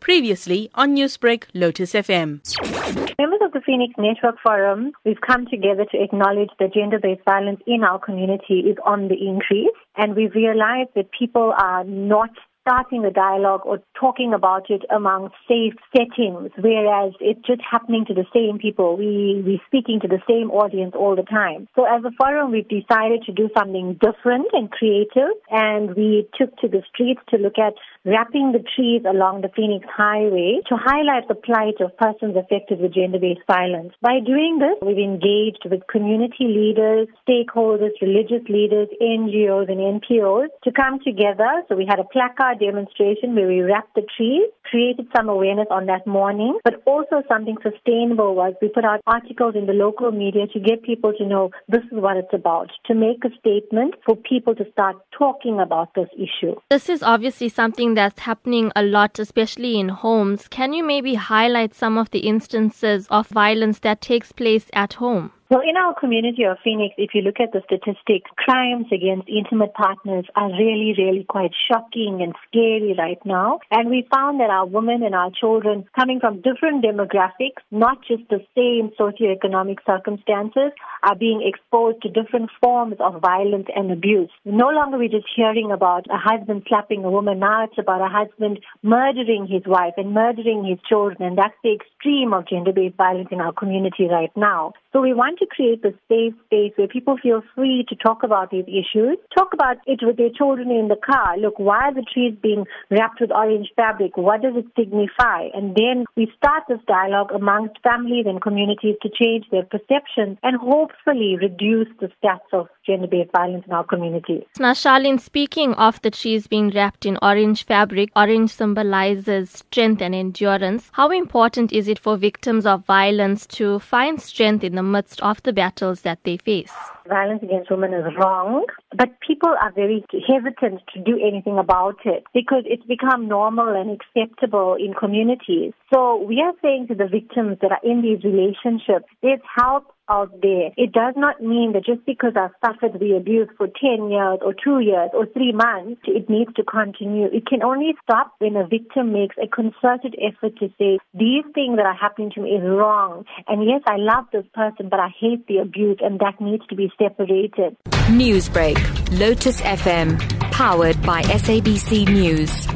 Previously on Newsbreak, Lotus FM. Members of the Phoenix Network Forum, we've come together to acknowledge that gender-based violence in our community is on the increase, and we've realized that people are not starting the dialogue or talking about it among safe settings, whereas it's just happening to the same people. We, we're speaking to the same audience all the time. So as a forum, we've decided to do something different and creative, and we took to the streets to look at wrapping the trees along the Phoenix Highway to highlight the plight of persons affected with gender-based violence. By doing this, we've engaged with community leaders, stakeholders, religious leaders, NGOs, and NPOs to come together. So we had a placard demonstration where we wrapped the trees, created some awareness on that morning, but also something sustainable was we put out articles in the local media to get people to know this is what it's about, to make a statement for people to start talking about this issue. This is obviously something that's happening a lot, especially in homes. Can you maybe highlight some of the instances of violence that takes place at home? Well, in our community of Phoenix, if you look at the statistics, crimes against intimate partners are really, really quite shocking and scary right now. And we found that our women and our children coming from different demographics, not just the same socioeconomic circumstances, are being exposed to different forms of violence and abuse. No longer are we just hearing about a husband slapping a woman. Now it's about a husband murdering his wife and murdering his children. And that's the extreme of gender-based violence in our community right now. So we want to create a safe space where people feel free to talk about these issues, talk about it with their children in the car. Look, why are the trees being wrapped with orange fabric? What does it signify? And then we start this dialogue amongst families and communities to change their perceptions and hopefully reduce the stats of gender-based violence in our community. Now, Sharleen, speaking of the trees being wrapped in orange fabric, orange symbolizes strength and endurance. How important is it for victims of violence to find strength in the midst of the battles that they face? Violence against women is wrong, but people are very hesitant to do anything about it because it's become normal and acceptable in communities. So we are saying to the victims that are in these relationships, there's help out there. It does not mean that just because I've suffered the abuse for 10 years or 2 years or 3 months, it needs to continue. It can only stop when a victim makes a concerted effort to say, these things that are happening to me is wrong. And yes, I love this person, but I hate the abuse and that needs to be separated. Newsbreak, Lotus FM, powered by SABC News.